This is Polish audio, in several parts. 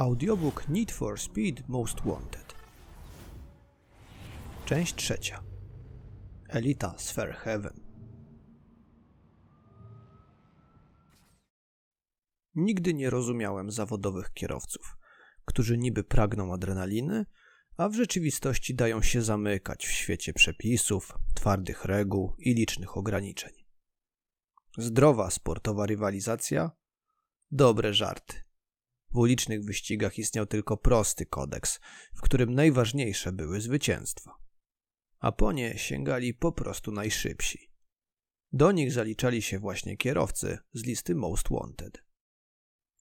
Audiobook Need for Speed Most Wanted. Część trzecia. Elita z Fairhaven. Nigdy nie rozumiałem zawodowych kierowców, którzy niby pragną adrenaliny, a w rzeczywistości dają się zamykać w świecie przepisów, twardych reguł i licznych ograniczeń. Zdrowa sportowa rywalizacja? Dobre żarty. W ulicznych wyścigach istniał tylko prosty kodeks, w którym najważniejsze były zwycięstwa. A po nie sięgali po prostu najszybsi. Do nich zaliczali się właśnie kierowcy z listy Most Wanted.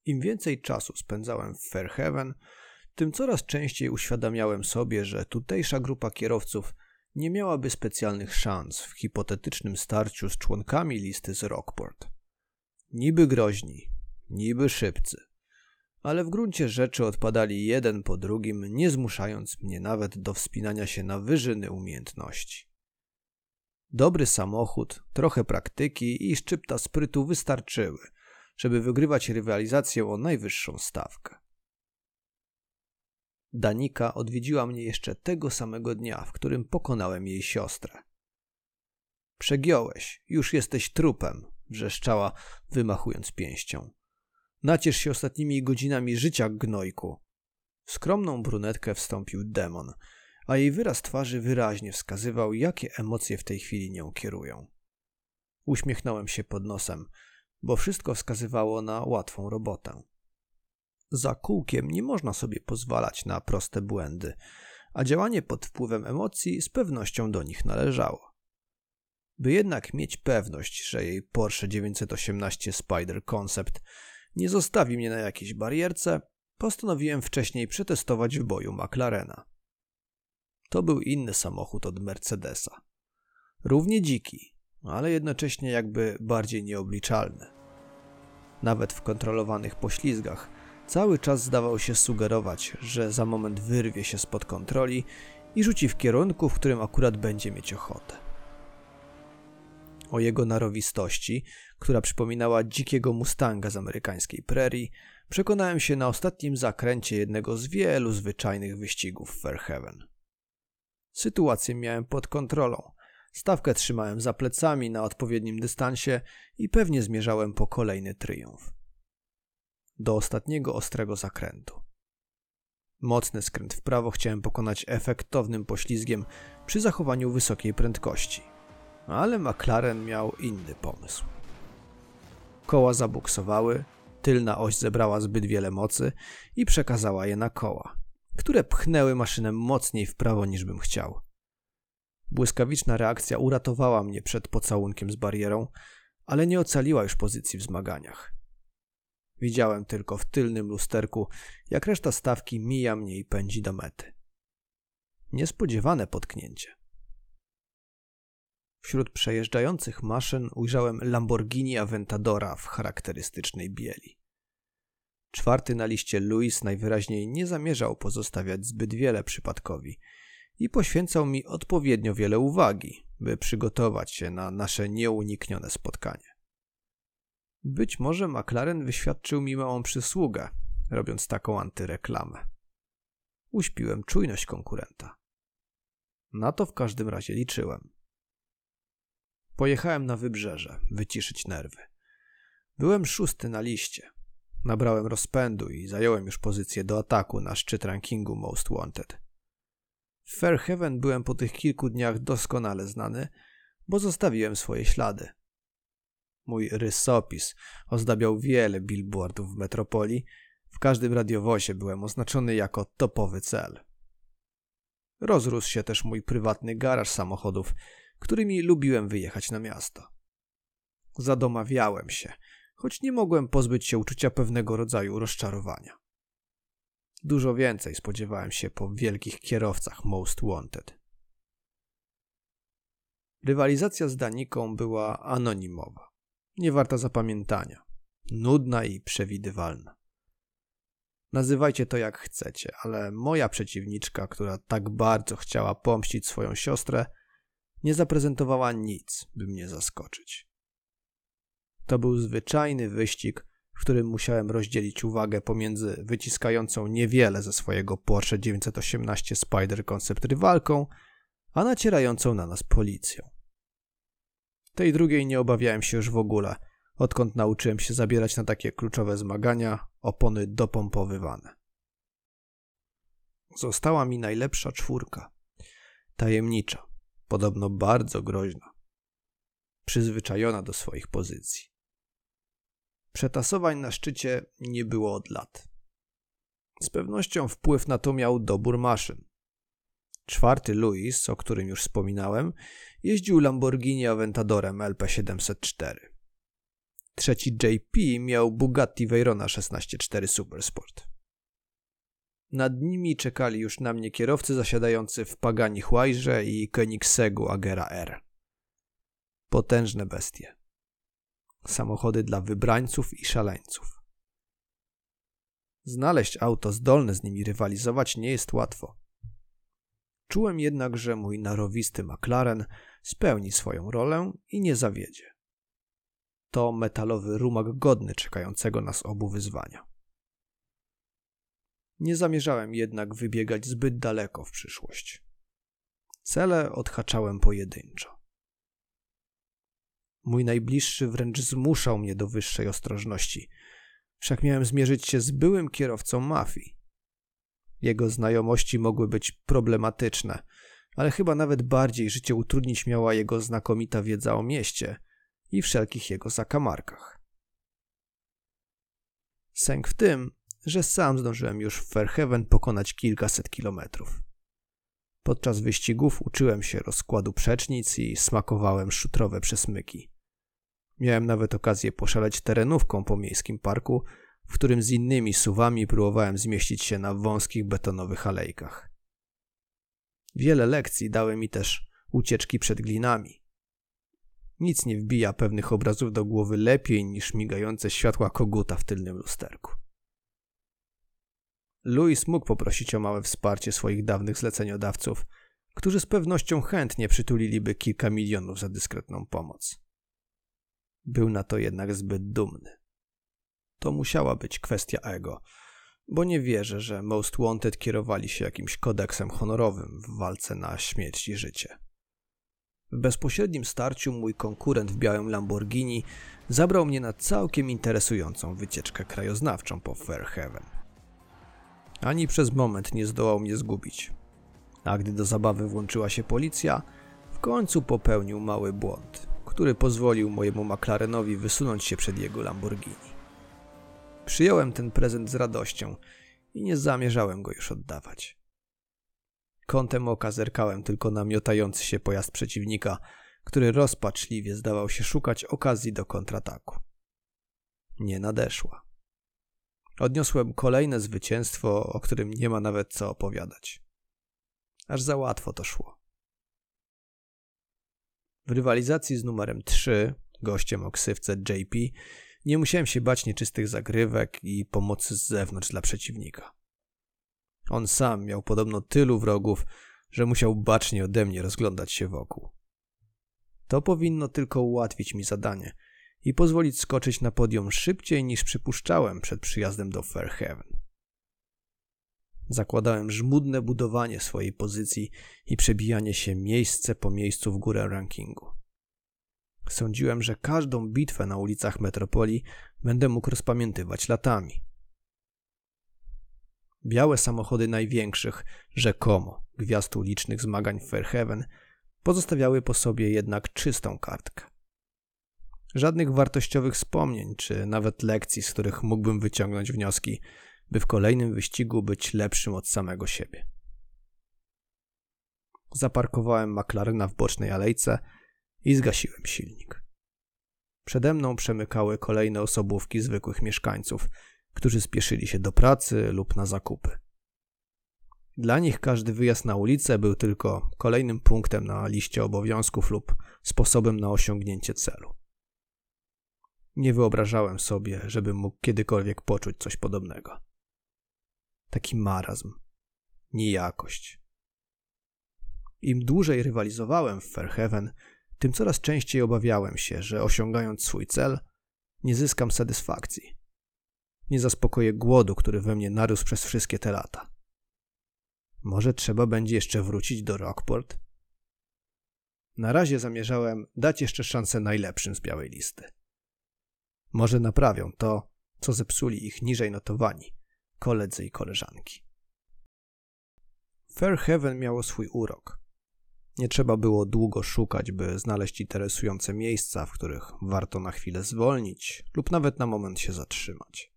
Im więcej czasu spędzałem w Fairhaven, tym coraz częściej uświadamiałem sobie, że tutejsza grupa kierowców nie miałaby specjalnych szans w hipotetycznym starciu z członkami listy z Rockport. Niby groźni, niby szybcy, ale w gruncie rzeczy odpadali jeden po drugim, nie zmuszając mnie nawet do wspinania się na wyżyny umiejętności. Dobry samochód, trochę praktyki i szczypta sprytu wystarczyły, żeby wygrywać rywalizację o najwyższą stawkę. Danika odwiedziła mnie jeszcze tego samego dnia, w którym pokonałem jej siostrę. Przegiąłeś, już jesteś trupem, wrzeszczała, wymachując pięścią. Naciesz się ostatnimi godzinami życia, gnojku. W skromną brunetkę wstąpił demon, a jej wyraz twarzy wyraźnie wskazywał, jakie emocje w tej chwili nią kierują. Uśmiechnąłem się pod nosem, bo wszystko wskazywało na łatwą robotę. Za kółkiem nie można sobie pozwalać na proste błędy, a działanie pod wpływem emocji z pewnością do nich należało. By jednak mieć pewność, że jej Porsche 918 Spider Concept nie zostawi mnie na jakiejś barierce, postanowiłem wcześniej przetestować w boju McLarena. To był inny samochód od Mercedesa. Równie dziki, ale jednocześnie jakby bardziej nieobliczalny. Nawet w kontrolowanych poślizgach cały czas zdawał się sugerować, że za moment wyrwie się spod kontroli i rzuci w kierunku, w którym akurat będzie mieć ochotę. O jego narowistości, która przypominała dzikiego mustanga z amerykańskiej prerii, przekonałem się na ostatnim zakręcie jednego z wielu zwyczajnych wyścigów w Fairhaven. Sytuację miałem pod kontrolą. Stawkę trzymałem za plecami na odpowiednim dystansie i pewnie zmierzałem po kolejny triumf. Do ostatniego ostrego zakrętu. Mocny skręt w prawo chciałem pokonać efektownym poślizgiem przy zachowaniu wysokiej prędkości – ale McLaren miał inny pomysł. Koła zabuksowały, tylna oś zebrała zbyt wiele mocy i przekazała je na koła, które pchnęły maszynę mocniej w prawo niż bym chciał. Błyskawiczna reakcja uratowała mnie przed pocałunkiem z barierą, ale nie ocaliła już pozycji w zmaganiach. Widziałem tylko w tylnym lusterku, jak reszta stawki mija mnie i pędzi do mety. Niespodziewane potknięcie. Wśród przejeżdżających maszyn ujrzałem Lamborghini Aventadora w charakterystycznej bieli. Czwarty na liście Louis najwyraźniej nie zamierzał pozostawiać zbyt wiele przypadkowi i poświęcał mi odpowiednio wiele uwagi, by przygotować się na nasze nieuniknione spotkanie. Być może McLaren wyświadczył mi małą przysługę, robiąc taką antyreklamę. Uśpiłem czujność konkurenta. Na to w każdym razie liczyłem. Pojechałem na wybrzeże, wyciszyć nerwy. Byłem szósty na liście. Nabrałem rozpędu i zająłem już pozycję do ataku na szczyt rankingu Most Wanted. W Fairhaven byłem po tych kilku dniach doskonale znany, bo zostawiłem swoje ślady. Mój rysopis ozdabiał wiele billboardów w metropolii, w każdym radiowozie byłem oznaczony jako topowy cel. Rozrósł się też mój prywatny garaż samochodów, którymi lubiłem wyjechać na miasto. Zadomawiałem się, choć nie mogłem pozbyć się uczucia pewnego rodzaju rozczarowania. Dużo więcej spodziewałem się po wielkich kierowcach Most Wanted. Rywalizacja z Daniką była anonimowa, nie warta zapamiętania, nudna i przewidywalna. Nazywajcie to jak chcecie, ale moja przeciwniczka, która tak bardzo chciała pomścić swoją siostrę, nie zaprezentowała nic, by mnie zaskoczyć. To był zwyczajny wyścig, w którym musiałem rozdzielić uwagę pomiędzy wyciskającą niewiele ze swojego Porsche 918 Spider Concept rywalką, a nacierającą na nas policją. Tej drugiej nie obawiałem się już w ogóle, odkąd nauczyłem się zabierać na takie kluczowe zmagania opony dopompowywane. Została mi najlepsza czwórka. Tajemnicza, podobno bardzo groźna. Przyzwyczajona do swoich pozycji. Przetasowań na szczycie nie było od lat. Z pewnością wpływ na to miał dobór maszyn. Czwarty Louis, o którym już wspominałem, jeździł Lamborghini Aventadorem LP704. Trzeci JP miał Bugatti Veyrona 164 Supersport. Nad nimi czekali już na mnie kierowcy zasiadający w Pagani Huayże i Koenigsegu Agera R. Potężne bestie. Samochody dla wybrańców i szaleńców. Znaleźć auto zdolne z nimi rywalizować nie jest łatwo. Czułem jednak, że mój narowisty McLaren spełni swoją rolę i nie zawiedzie. To metalowy rumak godny czekającego nas obu wyzwania. Nie zamierzałem jednak wybiegać zbyt daleko w przyszłość. Cele odhaczałem pojedynczo. Mój najbliższy wręcz zmuszał mnie do wyższej ostrożności. Wszak miałem zmierzyć się z byłym kierowcą mafii. Jego znajomości mogły być problematyczne, ale chyba nawet bardziej życie utrudnić miała jego znakomita wiedza o mieście i wszelkich jego zakamarkach. Sęk w tym, że sam zdążyłem już w Fairhaven pokonać kilkaset kilometrów. Podczas wyścigów uczyłem się rozkładu przecznic i smakowałem szutrowe przesmyki. Miałem nawet okazję poszaleć terenówką po miejskim parku, w którym z innymi suwami próbowałem zmieścić się na wąskich betonowych alejkach. Wiele lekcji dały mi też ucieczki przed glinami. Nic nie wbija pewnych obrazów do głowy lepiej niż migające światła koguta w tylnym lusterku. Louis mógł poprosić o małe wsparcie swoich dawnych zleceniodawców, którzy z pewnością chętnie przytuliliby kilka milionów za dyskretną pomoc. Był na to jednak zbyt dumny. To musiała być kwestia ego, bo nie wierzę, że Most Wanted kierowali się jakimś kodeksem honorowym w walce na śmierć i życie. W bezpośrednim starciu mój konkurent w białym Lamborghini zabrał mnie na całkiem interesującą wycieczkę krajoznawczą po Fairhaven. Ani przez moment nie zdołał mnie zgubić. A gdy do zabawy włączyła się policja, w końcu popełnił mały błąd, który pozwolił mojemu McLarenowi wysunąć się przed jego Lamborghini. Przyjąłem ten prezent z radością i nie zamierzałem go już oddawać. Kątem oka zerkałem tylko na miotający się pojazd przeciwnika, który rozpaczliwie zdawał się szukać okazji do kontrataku. Nie nadeszła. Odniosłem kolejne zwycięstwo, o którym nie ma nawet co opowiadać. Aż za łatwo to szło. W rywalizacji z numerem 3, gościem o ksywce JP, nie musiałem się bać nieczystych zagrywek i pomocy z zewnątrz dla przeciwnika. On sam miał podobno tylu wrogów, że musiał bacznie ode mnie rozglądać się wokół. To powinno tylko ułatwić mi zadanie – i pozwolić skoczyć na podium szybciej niż przypuszczałem przed przyjazdem do Fairhaven. Zakładałem żmudne budowanie swojej pozycji i przebijanie się miejsce po miejscu w górę rankingu. Sądziłem, że każdą bitwę na ulicach metropolii będę mógł rozpamiętywać latami. Białe samochody największych, rzekomo, gwiazd ulicznych zmagań w Fairhaven pozostawiały po sobie jednak czystą kartkę. Żadnych wartościowych wspomnień, czy nawet lekcji, z których mógłbym wyciągnąć wnioski, by w kolejnym wyścigu być lepszym od samego siebie. Zaparkowałem McLarena w bocznej alejce i zgasiłem silnik. Przede mną przemykały kolejne osobówki zwykłych mieszkańców, którzy spieszyli się do pracy lub na zakupy. Dla nich każdy wyjazd na ulicę był tylko kolejnym punktem na liście obowiązków lub sposobem na osiągnięcie celu. Nie wyobrażałem sobie, żebym mógł kiedykolwiek poczuć coś podobnego. Taki marazm, niejakość. Im dłużej rywalizowałem w Fairhaven, tym coraz częściej obawiałem się, że osiągając swój cel, nie zyskam satysfakcji Nie zaspokoję głodu, który we mnie narósł przez wszystkie te lata. Może trzeba będzie jeszcze wrócić do Rockport? Na razie zamierzałem dać jeszcze szansę najlepszym z białej listy. Może naprawią to, co zepsuli ich niżej notowani koledzy i koleżanki. Fairhaven miało swój urok. Nie trzeba było długo szukać, by znaleźć interesujące miejsca, w których warto na chwilę zwolnić lub nawet na moment się zatrzymać.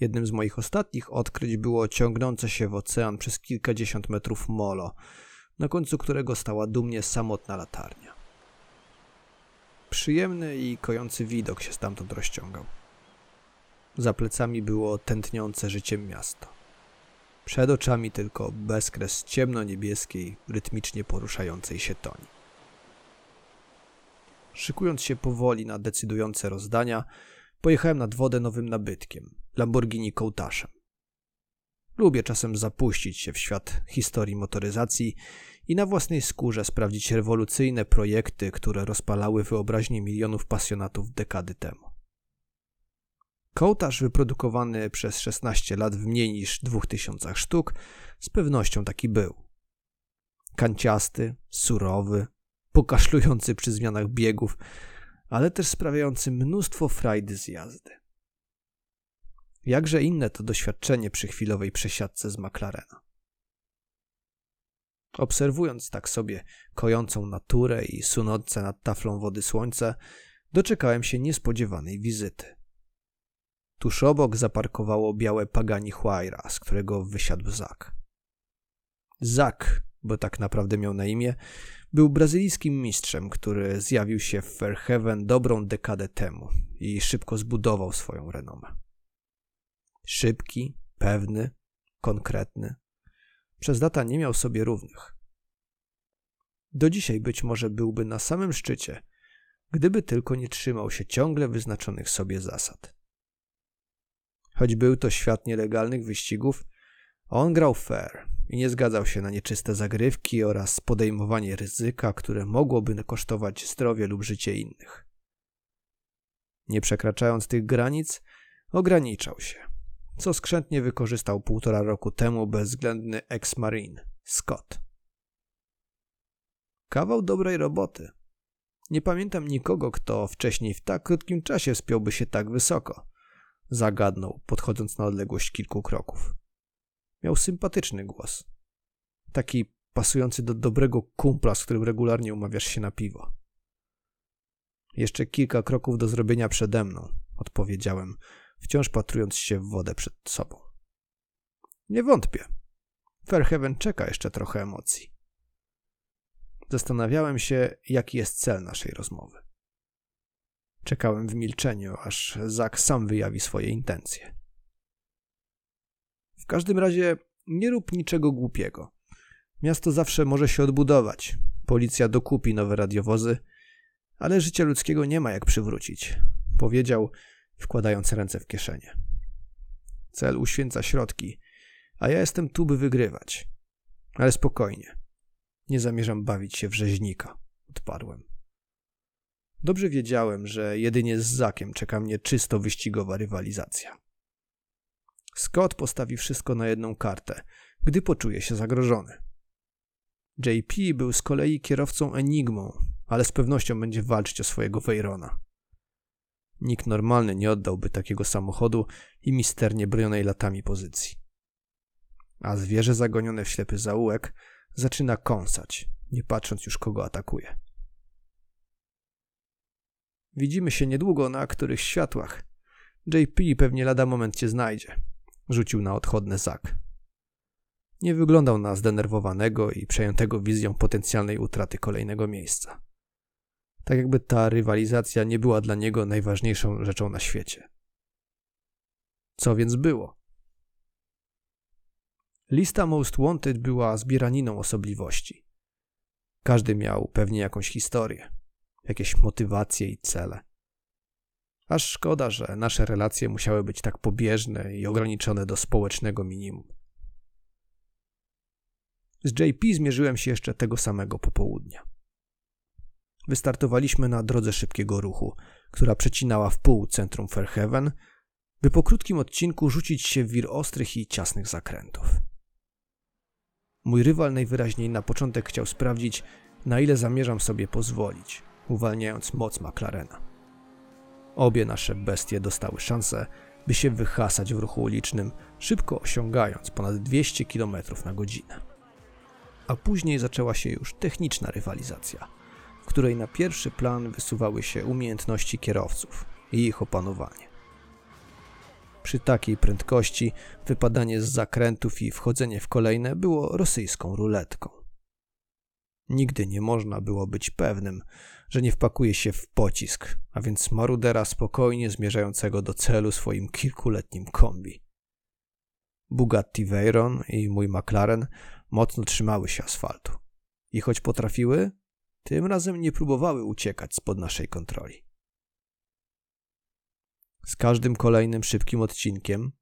Jednym z moich ostatnich odkryć było ciągnące się w ocean przez kilkadziesiąt metrów molo, na końcu którego stała dumnie samotna latarnia. Przyjemny i kojący widok się stamtąd rozciągał. Za plecami było tętniące życiem miasto. Przed oczami tylko bezkres ciemno-niebieskiej, rytmicznie poruszającej się toni. Szykując się powoli na decydujące rozdania, pojechałem nad wodę nowym nabytkiem Lamborghini Kołtaszem. Lubię czasem zapuścić się w świat historii motoryzacji i na własnej skórze sprawdzić rewolucyjne projekty, które rozpalały wyobraźnię milionów pasjonatów dekady temu. Kołtarz wyprodukowany przez 16 lat w mniej niż 2000 sztuk z pewnością taki był. Kanciasty, surowy, pokaszlujący przy zmianach biegów, ale też sprawiający mnóstwo frajdy z jazdy. Jakże inne to doświadczenie przy chwilowej przesiadce z McLarena. Obserwując tak sobie kojącą naturę i sunące nad taflą wody słońce, doczekałem się niespodziewanej wizyty. Tuż obok zaparkowało białe Pagani Huayra, z którego wysiadł Zak. Zak, bo tak naprawdę miał na imię, był brazylijskim mistrzem, który zjawił się w Fairhaven dobrą dekadę temu i szybko zbudował swoją renomę. Szybki, pewny, konkretny. Przez lata nie miał sobie równych. Do dzisiaj być może byłby na samym szczycie, gdyby tylko nie trzymał się ciągle wyznaczonych sobie zasad. Choć był to świat nielegalnych wyścigów, on grał fair i nie zgadzał się na nieczyste zagrywki oraz podejmowanie ryzyka, które mogłoby kosztować zdrowie lub życie innych. Nie przekraczając tych granic, ograniczał się, co skrzętnie wykorzystał półtora roku temu bezwzględny ex-marine Scott. Kawał dobrej roboty. Nie pamiętam nikogo, kto wcześniej w tak krótkim czasie spiąłby się tak wysoko zagadnął, podchodząc na odległość kilku kroków. Miał sympatyczny głos. Taki pasujący do dobrego kumpla, z którym regularnie umawiasz się na piwo. Jeszcze kilka kroków do zrobienia przede mną, odpowiedziałem, wciąż patrując się w wodę przed sobą. Nie wątpię. Fairhaven czeka jeszcze trochę emocji. Zastanawiałem się, jaki jest cel naszej rozmowy. Czekałem w milczeniu, aż Zak sam wyjawi swoje intencje. W każdym razie nie rób niczego głupiego. Miasto zawsze może się odbudować. Policja dokupi nowe radiowozy, ale życia ludzkiego nie ma jak przywrócić, powiedział, wkładając ręce w kieszenie. Cel uświęca środki, a ja jestem tu, by wygrywać. Ale spokojnie. Nie zamierzam bawić się w rzeźnika, odparłem. Dobrze wiedziałem, że jedynie z Zakiem czeka mnie czysto wyścigowa rywalizacja. Scott postawi wszystko na jedną kartę, gdy poczuje się zagrożony. JP był z kolei kierowcą Enigmą, ale z pewnością będzie walczyć o swojego Veyrona. Nikt normalny nie oddałby takiego samochodu i misternie bronionej latami pozycji. A zwierzę zagonione w ślepy zaułek zaczyna kąsać, nie patrząc już kogo atakuje. Widzimy się niedługo na których światłach. JP pewnie lada moment cię znajdzie. Rzucił na odchodne Zak. Nie wyglądał na zdenerwowanego i przejętego wizją potencjalnej utraty kolejnego miejsca. Tak jakby ta rywalizacja nie była dla niego najważniejszą rzeczą na świecie. Co więc było? Lista Most Wanted była zbieraniną osobliwości. Każdy miał pewnie jakąś historię jakieś motywacje i cele. Aż szkoda, że nasze relacje musiały być tak pobieżne i ograniczone do społecznego minimum. Z JP zmierzyłem się jeszcze tego samego popołudnia. Wystartowaliśmy na drodze szybkiego ruchu, która przecinała w pół centrum Fairhaven, by po krótkim odcinku rzucić się w wir ostrych i ciasnych zakrętów. Mój rywal najwyraźniej na początek chciał sprawdzić, na ile zamierzam sobie pozwolić, uwalniając moc McLarena. Obie nasze bestie dostały szansę, by się wyhasać w ruchu ulicznym, szybko osiągając ponad 200 km na godzinę. A później zaczęła się już techniczna rywalizacja, której na pierwszy plan wysuwały się umiejętności kierowców i ich opanowanie. Przy takiej prędkości wypadanie z zakrętów i wchodzenie w kolejne było rosyjską ruletką. Nigdy nie można było być pewnym, że nie wpakuje się w pocisk, a więc marudera spokojnie zmierzającego do celu swoim kilkuletnim kombi. Bugatti Veyron i mój McLaren mocno trzymały się asfaltu. I choć potrafiły, tym razem nie próbowały uciekać spod naszej kontroli. Z każdym kolejnym szybkim odcinkiem,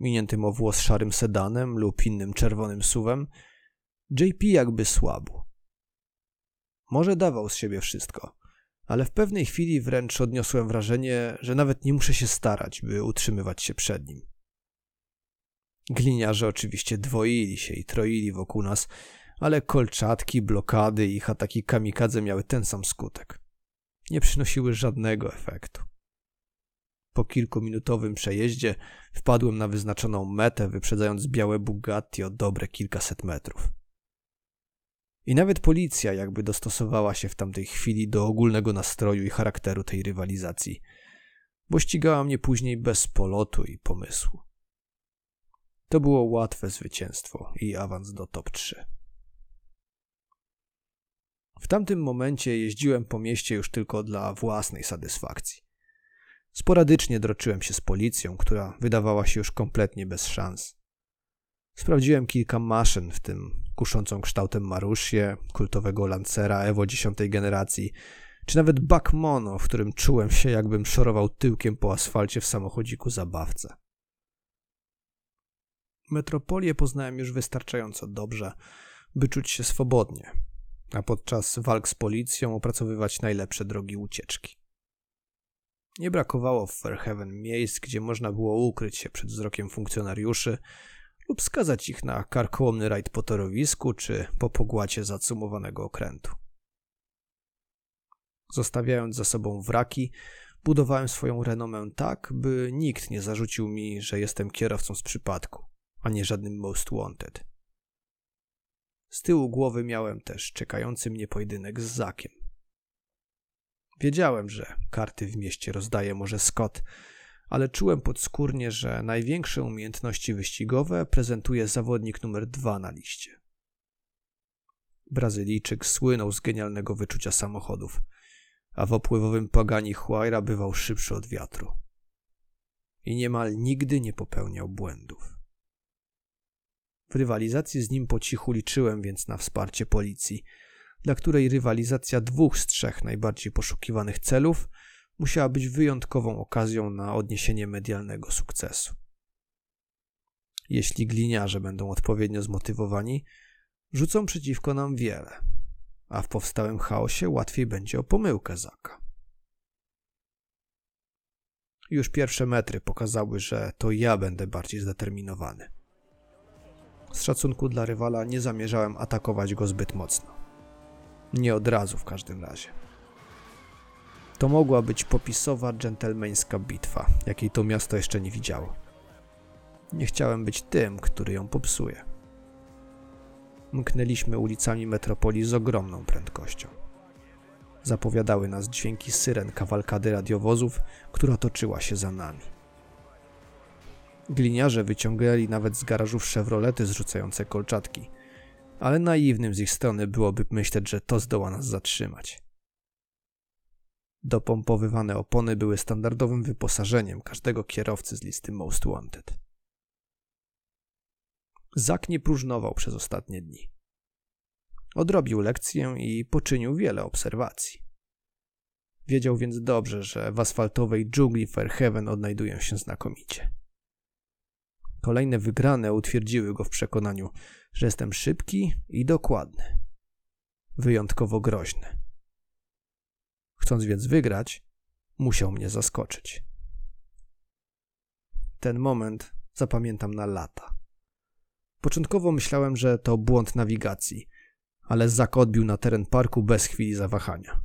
miniętym o włos szarym sedanem lub innym czerwonym suwem, JP jakby słabł. Może dawał z siebie wszystko, ale w pewnej chwili wręcz odniosłem wrażenie, że nawet nie muszę się starać, by utrzymywać się przed nim. Gliniarze oczywiście dwoili się i troili wokół nas, ale kolczatki, blokady i ich ataki kamikadze miały ten sam skutek. Nie przynosiły żadnego efektu. Po kilkuminutowym przejeździe wpadłem na wyznaczoną metę, wyprzedzając białe Bugatti o dobre kilkaset metrów. I nawet policja jakby dostosowała się w tamtej chwili do ogólnego nastroju i charakteru tej rywalizacji, bo ścigała mnie później bez polotu i pomysłu. To było łatwe zwycięstwo i awans do top 3. W tamtym momencie jeździłem po mieście już tylko dla własnej satysfakcji. Sporadycznie droczyłem się z policją, która wydawała się już kompletnie bez szans. Sprawdziłem kilka maszyn, w tym kuszącą kształtem Marusię, kultowego Lancera Evo 10 generacji, czy nawet Buck Mono, w którym czułem się jakbym szorował tyłkiem po asfalcie w samochodziku zabawce. Metropolię poznałem już wystarczająco dobrze, by czuć się swobodnie, a podczas walk z policją opracowywać najlepsze drogi ucieczki. Nie brakowało w Fairhaven miejsc, gdzie można było ukryć się przed wzrokiem funkcjonariuszy lub skazać ich na karkołomny rajd po torowisku czy po pogłacie zacumowanego okrętu. Zostawiając za sobą wraki, budowałem swoją renomę tak, by nikt nie zarzucił mi, że jestem kierowcą z przypadku, a nie żadnym most wanted. Z tyłu głowy miałem też czekający mnie pojedynek z Zakiem. Wiedziałem, że karty w mieście rozdaje może Scott, ale czułem podskórnie, że największe umiejętności wyścigowe prezentuje zawodnik numer dwa na liście. Brazylijczyk słynął z genialnego wyczucia samochodów, a w opływowym pagani Huayra bywał szybszy od wiatru. I niemal nigdy nie popełniał błędów. W rywalizacji z nim po cichu liczyłem więc na wsparcie policji, dla której rywalizacja dwóch z trzech najbardziej poszukiwanych celów musiała być wyjątkową okazją na odniesienie medialnego sukcesu. Jeśli gliniarze będą odpowiednio zmotywowani, rzucą przeciwko nam wiele, a w powstałym chaosie łatwiej będzie o pomyłkę Zaka. Już pierwsze metry pokazały, że to ja będę bardziej zdeterminowany. Z szacunku dla rywala nie zamierzałem atakować go zbyt mocno. Nie od razu w każdym razie. To mogła być popisowa, dżentelmeńska bitwa, jakiej to miasto jeszcze nie widziało. Nie chciałem być tym, który ją popsuje. Mknęliśmy ulicami metropolii z ogromną prędkością. Zapowiadały nas dźwięki syren kawalkady radiowozów, która toczyła się za nami. Gliniarze wyciągali nawet z garażów Chevrolety zrzucające kolczatki, ale naiwnym z ich strony byłoby myśleć, że to zdoła nas zatrzymać. Dopompowywane opony były standardowym wyposażeniem każdego kierowcy z listy Most Wanted. Zak nie próżnował przez ostatnie dni. Odrobił lekcję i poczynił wiele obserwacji. Wiedział więc dobrze, że w asfaltowej dżungli Fairhaven odnajdują się znakomicie. Kolejne wygrane utwierdziły go w przekonaniu, że jestem szybki i dokładny. Wyjątkowo groźny. Chcąc więc wygrać, musiał mnie zaskoczyć. Ten moment zapamiętam na lata. Początkowo myślałem, że to błąd nawigacji, ale Zak odbił na teren parku bez chwili zawahania.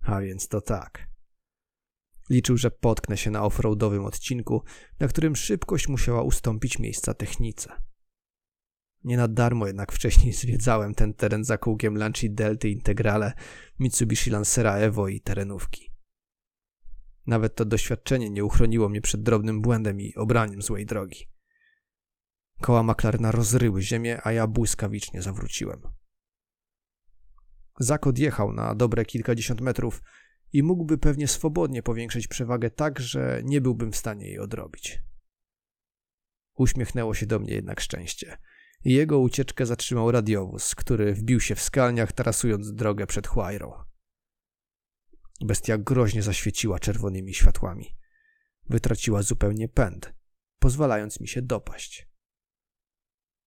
A więc to tak. Liczył, że potknę się na offroadowym odcinku, na którym szybkość musiała ustąpić miejsca technice. Nie na darmo jednak wcześniej zwiedzałem ten teren za kółkiem Lanci Delty Integrale, Mitsubishi Lancera Evo i terenówki. Nawet to doświadczenie nie uchroniło mnie przed drobnym błędem i obraniem złej drogi. Koła McLarena rozryły ziemię, a ja błyskawicznie zawróciłem. Zak odjechał na dobre kilkadziesiąt metrów i mógłby pewnie swobodnie powiększyć przewagę tak, że nie byłbym w stanie jej odrobić. Uśmiechnęło się do mnie jednak szczęście. Jego ucieczkę zatrzymał radiowóz, który wbił się w skalniach, tarasując drogę przed Chłajrą. Bestia groźnie zaświeciła czerwonymi światłami. Wytraciła zupełnie pęd, pozwalając mi się dopaść.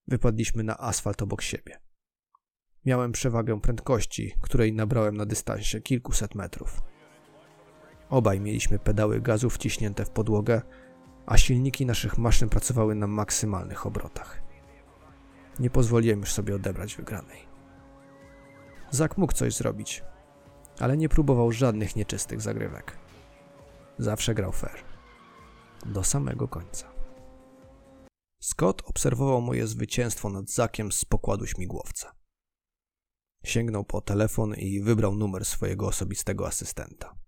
Wypadliśmy na asfalt obok siebie. Miałem przewagę prędkości, której nabrałem na dystansie kilkuset metrów. Obaj mieliśmy pedały gazu wciśnięte w podłogę, a silniki naszych maszyn pracowały na maksymalnych obrotach. Nie pozwoliłem już sobie odebrać wygranej. Zak mógł coś zrobić, ale nie próbował żadnych nieczystych zagrywek. Zawsze grał fair. Do samego końca. Scott obserwował moje zwycięstwo nad Zakiem z pokładu śmigłowca. Sięgnął po telefon i wybrał numer swojego osobistego asystenta.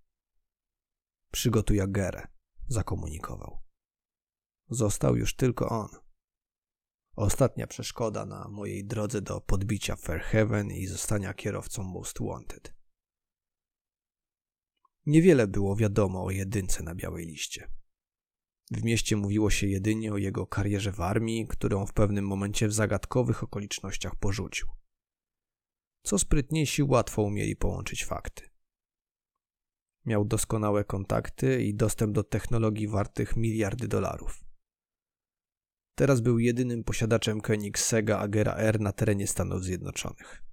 Przygotuj Agerę, zakomunikował. Został już tylko on. Ostatnia przeszkoda na mojej drodze do podbicia Fairhaven i zostania kierowcą Most Wanted. Niewiele było wiadomo o jedynce na białej liście. W mieście mówiło się jedynie o jego karierze w armii, którą w pewnym momencie w zagadkowych okolicznościach porzucił. Co sprytniejsi łatwo umieli połączyć fakty. Miał doskonałe kontakty i dostęp do technologii wartych miliardy dolarów. Teraz był jedynym posiadaczem Koenigsegga Agera R na terenie Stanów Zjednoczonych.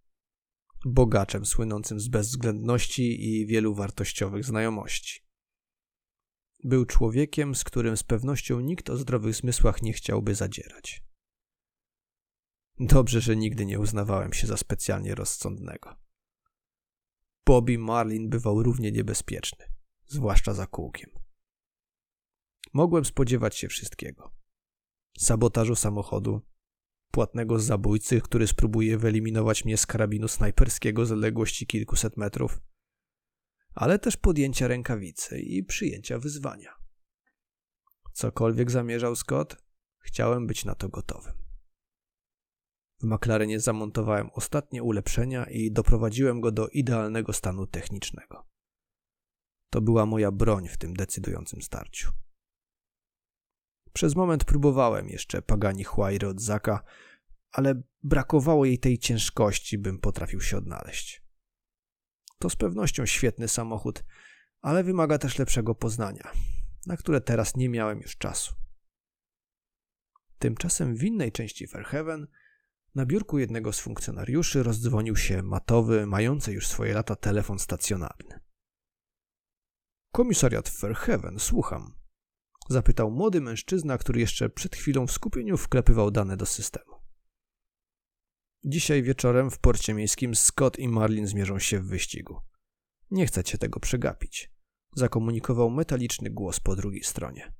Bogaczem słynącym z bezwzględności i wielu wartościowych znajomości. Był człowiekiem, z którym z pewnością nikt o zdrowych zmysłach nie chciałby zadzierać. Dobrze, że nigdy nie uznawałem się za specjalnie rozsądnego. Bobby Marlin bywał równie niebezpieczny, zwłaszcza za kółkiem. Mogłem spodziewać się wszystkiego. Sabotażu samochodu, płatnego zabójcy, który spróbuje wyeliminować mnie z karabinu snajperskiego z odległości kilkuset metrów, ale też podjęcia rękawicy i przyjęcia wyzwania. Cokolwiek zamierzał Scott, chciałem być na to gotowym. W McLarenie zamontowałem ostatnie ulepszenia i doprowadziłem go do idealnego stanu technicznego. To była moja broń w tym decydującym starciu. Przez moment próbowałem jeszcze pagani Huayry od Zaka, ale brakowało jej tej ciężkości, bym potrafił się odnaleźć. To z pewnością świetny samochód, ale wymaga też lepszego poznania, na które teraz nie miałem już czasu. Tymczasem w innej części Fairhaven na biurku jednego z funkcjonariuszy rozdzwonił się matowy, mający już swoje lata telefon stacjonarny. Komisariat Fairhaven, słucham. Zapytał młody mężczyzna, który jeszcze przed chwilą w skupieniu wklepywał dane do systemu. Dzisiaj wieczorem w porcie miejskim Scott i Marlin zmierzą się w wyścigu. Nie chcecie tego przegapić. Zakomunikował metaliczny głos po drugiej stronie.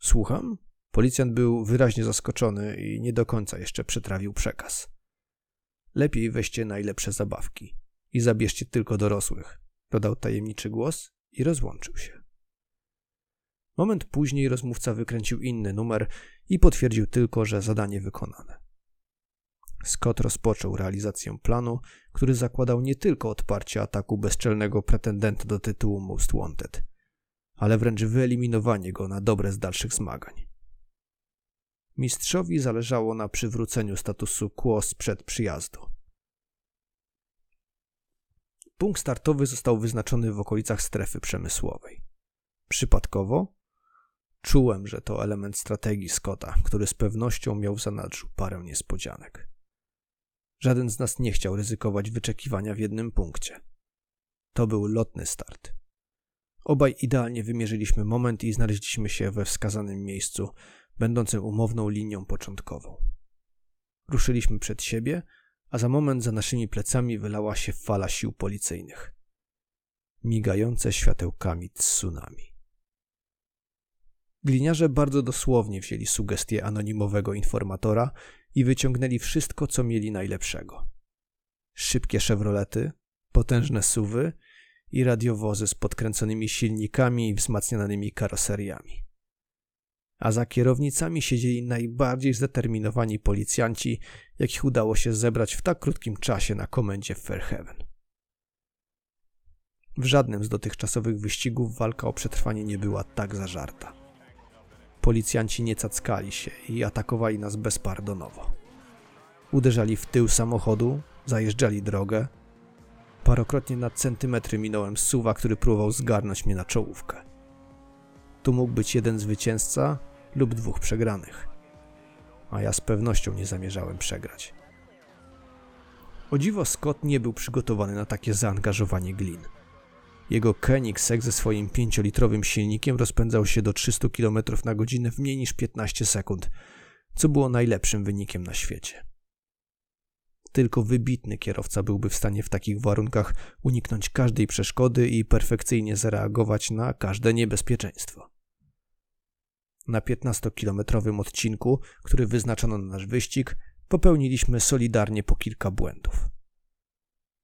Słucham? Policjant był wyraźnie zaskoczony i nie do końca jeszcze przetrawił przekaz. Lepiej weźcie najlepsze zabawki i zabierzcie tylko dorosłych, dodał tajemniczy głos i rozłączył się. Moment później rozmówca wykręcił inny numer i potwierdził tylko, że zadanie wykonane. Scott rozpoczął realizację planu, który zakładał nie tylko odparcie ataku bezczelnego pretendenta do tytułu Most Wanted, ale wręcz wyeliminowanie go na dobre z dalszych zmagań. Mistrzowi zależało na przywróceniu statusu quo sprzed przyjazdu. Punkt startowy został wyznaczony w okolicach strefy przemysłowej. Przypadkowo? Czułem, że to element strategii Scotta, który z pewnością miał w zanadrzu parę niespodzianek. Żaden z nas nie chciał ryzykować wyczekiwania w jednym punkcie. To był lotny start. Obaj idealnie wymierzyliśmy moment i znaleźliśmy się we wskazanym miejscu, będącym umowną linią początkową. Ruszyliśmy przed siebie, a za moment za naszymi plecami wylała się fala sił policyjnych. Migające światełkami tsunami. Gliniarze bardzo dosłownie wzięli sugestie anonimowego informatora i wyciągnęli wszystko, co mieli najlepszego. Szybkie Chevrolety, potężne suwy i radiowozy z podkręconymi silnikami i wzmacnianymi karoseriami. A za kierownicami siedzieli najbardziej zdeterminowani policjanci, jakich udało się zebrać w tak krótkim czasie na komendzie w Fairhaven. W żadnym z dotychczasowych wyścigów walka o przetrwanie nie była tak zażarta. Policjanci nie cackali się i atakowali nas bezpardonowo. Uderzali w tył samochodu, zajeżdżali drogę. Parokrotnie na centymetry minąłem suwa, który próbował zgarnąć mnie na czołówkę. Tu mógł być jeden zwycięzca lub dwóch przegranych. A ja z pewnością nie zamierzałem przegrać. O dziwo Scott nie był przygotowany na takie zaangażowanie glin. Jego Koenigsegg ze swoim 5-litrowym silnikiem rozpędzał się do 300 km na godzinę w mniej niż 15 sekund, co było najlepszym wynikiem na świecie. Tylko wybitny kierowca byłby w stanie w takich warunkach uniknąć każdej przeszkody i perfekcyjnie zareagować na każde niebezpieczeństwo. Na 15-kilometrowym odcinku, który wyznaczono na nasz wyścig, popełniliśmy solidarnie po kilka błędów.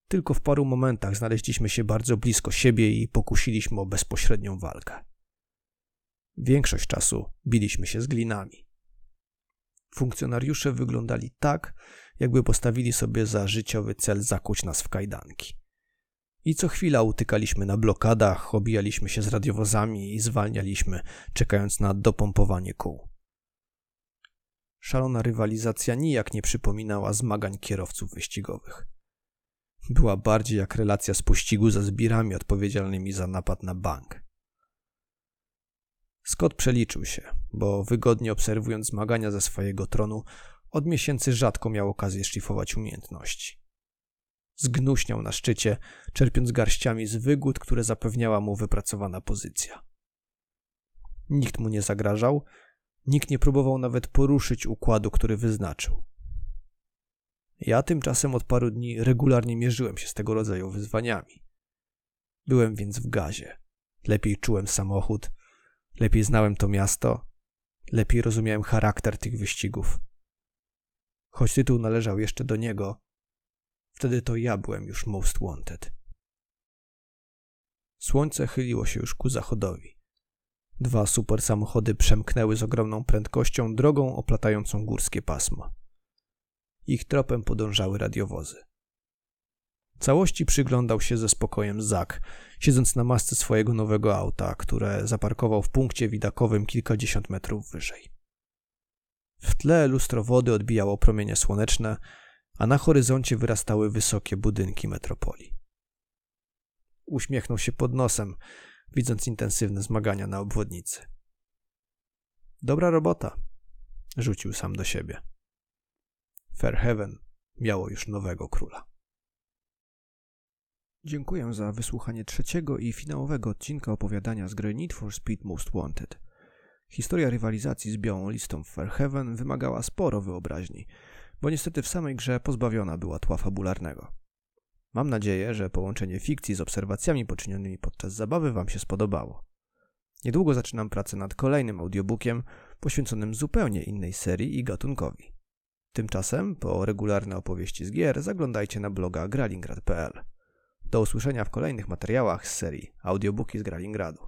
Tylko w paru momentach znaleźliśmy się bardzo blisko siebie i pokusiliśmy o bezpośrednią walkę. Większość czasu biliśmy się z glinami. Funkcjonariusze wyglądali tak, jakby postawili sobie za życiowy cel zakuć nas w kajdanki. I co chwila utykaliśmy na blokadach, obijaliśmy się z radiowozami i zwalnialiśmy, czekając na dopompowanie kół. Szalona rywalizacja nijak nie przypominała zmagań kierowców wyścigowych. Była bardziej jak relacja z pościgu ze zbirami odpowiedzialnymi za napad na bank. Scott przeliczył się, bo wygodnie obserwując zmagania ze swojego tronu, od miesięcy rzadko miał okazję szlifować umiejętności. Zgnuśniał na szczycie, czerpiąc garściami z wygód, które zapewniała mu wypracowana pozycja. Nikt mu nie zagrażał, nikt nie próbował nawet poruszyć układu, który wyznaczył. Ja tymczasem od paru dni regularnie mierzyłem się z tego rodzaju wyzwaniami. Byłem więc w gazie. Lepiej czułem samochód, lepiej znałem to miasto, lepiej rozumiałem charakter tych wyścigów. Choć tytuł należał jeszcze do niego, wtedy to ja byłem już most wanted. Słońce chyliło się już ku zachodowi. Dwa super samochody przemknęły z ogromną prędkością drogą oplatającą górskie pasmo. Ich tropem podążały radiowozy. Całości przyglądał się ze spokojem Zak, siedząc na masce swojego nowego auta, które zaparkował w punkcie widokowym kilkadziesiąt metrów wyżej. W tle lustro wody odbijało promienie słoneczne, a na horyzoncie wyrastały wysokie budynki metropolii. Uśmiechnął się pod nosem, widząc intensywne zmagania na obwodnicy. Dobra robota, rzucił sam do siebie. Fairhaven miało już nowego króla. Dziękuję za wysłuchanie trzeciego i finałowego odcinka opowiadania z gry Need for Speed Most Wanted. Historia rywalizacji z białą listą w Fairhaven wymagała sporo wyobraźni, bo niestety w samej grze pozbawiona była tła fabularnego. Mam nadzieję, że połączenie fikcji z obserwacjami poczynionymi podczas zabawy Wam się spodobało. Niedługo zaczynam pracę nad kolejnym audiobookiem poświęconym zupełnie innej serii i gatunkowi. Tymczasem, po regularne opowieści z gier, zaglądajcie na bloga gralingrad.pl. Do usłyszenia w kolejnych materiałach z serii Audiobooki z Gralingradu.